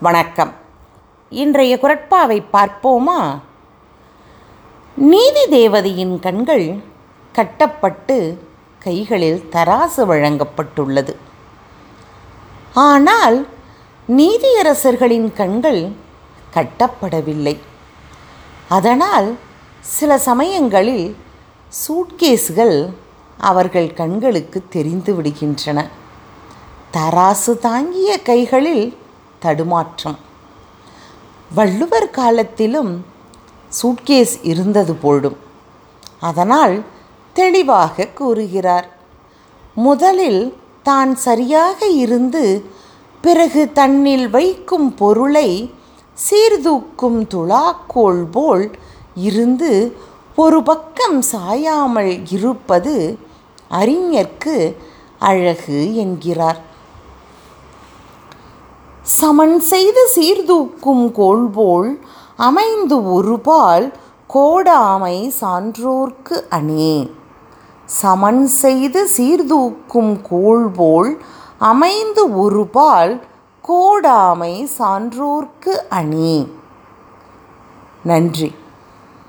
வணக்கம். இன்றைய குரட்பாவை பார்ப்போமா? நீதி தேவதையின் கண்கள் கட்டப்பட்டு கைகளில் தராசு வழங்கப்பட்டுள்ளது. ஆனால் நீதியரசர்களின் கண்கள் கட்டப்படவில்லை. அதனால் சில சமயங்களில் சூட்கேஸ்கள் அவர்கள் கண்களுக்கு தெரிந்து விடுகின்றன. தராசு தாங்கிய கைகளில் தடுமாற்றம். வள்ளுவர் காலத்திலும் சூட்கேஸ் இருந்தது போலும். அதனால் தெளிவாக கூறுகிறார். முதலில் தான் சரியாக இருந்து பிறகு தன்னில் வைக்கும் பொருளை சீர்தூக்கும் துளாக்கோள் போல் இருந்து ஒரு பக்கம் சாயாமல் இருப்பது அறிஞர்க்கு அழகு என்கிறார். சமன் செய்து சீர்தூக்கும் கோள்போல் அமைந்து ஒருபால் கோடாமை சான்றோர்க்கு அணி. சமன் செய்து சீர்தூக்கும் கோள்போல் அமைந்து ஒருபால் கோடாமை சான்றோர்க்கு அணி. நன்றி.